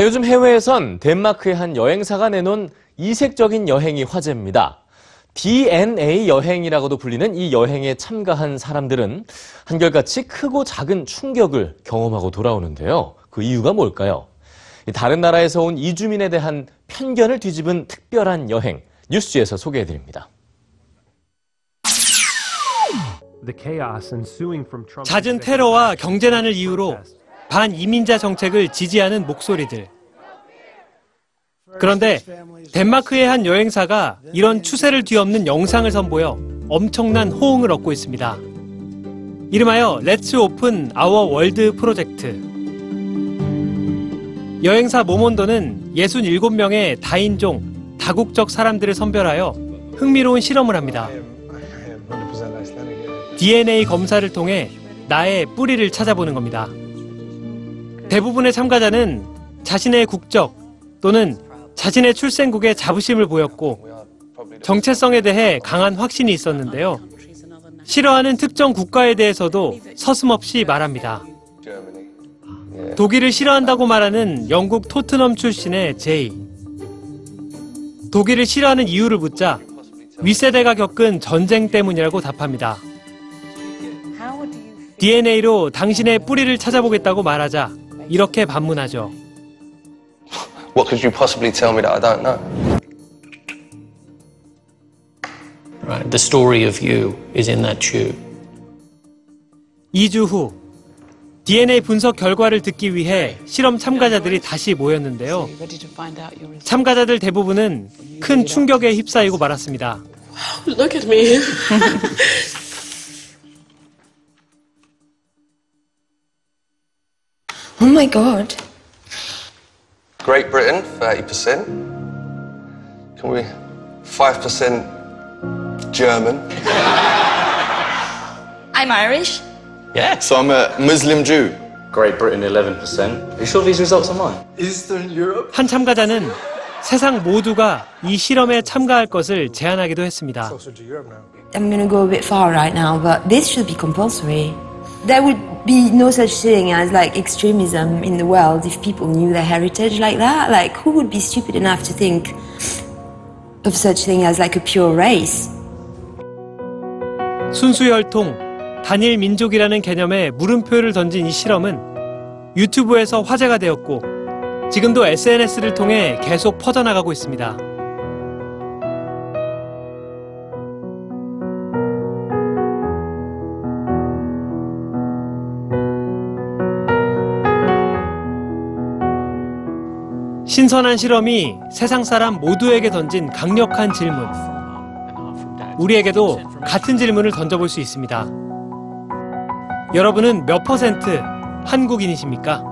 네, 요즘 해외에선 덴마크의 한 여행사가 내놓은 이색적인 여행이 화제입니다. DNA 여행이라고도 불리는 이 여행에 참가한 사람들은 한결같이 크고 작은 충격을 경험하고 돌아오는데요. 그 이유가 뭘까요? 이 다른 나라에서 온 이주민에 대한 편견을 뒤집은 특별한 여행, 뉴스에서 소개해드립니다. 잦은 테러와 경제난을 이유로 반이민자 정책을 지지하는 목소리들. 그런데 덴마크의 한 여행사가 이런 추세를 뒤엎는 영상을 선보여 엄청난 호응을 얻고 있습니다. 이름하여 Let's Open Our World 프로젝트. 여행사 momondo는 67명의 다인종, 다국적 사람들을 선별하여 흥미로운 실험을 합니다. DNA 검사를 통해 나의 뿌리를 찾아보는 겁니다. 대부분의 참가자는 자신의 국적 또는 자신의 출생국에 자부심을 보였고 정체성에 대해 강한 확신이 있었는데요. 싫어하는 특정 국가에 대해서도 서슴없이 말합니다. 독일을 싫어한다고 말하는 영국 토트넘 출신의 제이. 독일을 싫어하는 이유를 묻자 윗세대가 겪은 전쟁 때문이라고 답합니다. DNA로 당신의 뿌리를 찾아보겠다고 말하자 이렇게 반문하죠. What could you possibly tell me that I don't know? Right, the story of you is in that tube. 2주 후 DNA 분석 결과를 듣기 위해 실험 참가자들이 다시 모였는데요. 참가자들 대부분은 큰 충격에 휩싸이고 말았습니다. Look at me. Oh my god. Great Britain, 30%. Can we? 5% German. I'm Irish. So I'm a Muslim Jew. Great Britain 11%. Are you sure these results are mine? Eastern Europe? 한 참가자는 세상 모두가 이 실험에 참가할 것을 제안하기도 했습니다. I'm gonna go a bit far right now, but this should be compulsory. There would be no such thing as like extremism in the world if people knew their heritage like that. Like, who would be stupid enough to think of such thing as like a pure race? 순수 혈통, 단일 민족이라는 개념에 물음표를 던진 이 실험은 유튜브에서 화제가 되었고 지금도 SNS를 통해 계속 퍼져나가고 있습니다. 신선한 실험이 세상 사람 모두에게 던진 강력한 질문. 우리에게도 같은 질문을 던져볼 수 있습니다. 여러분은 몇 퍼센트 한국인이십니까?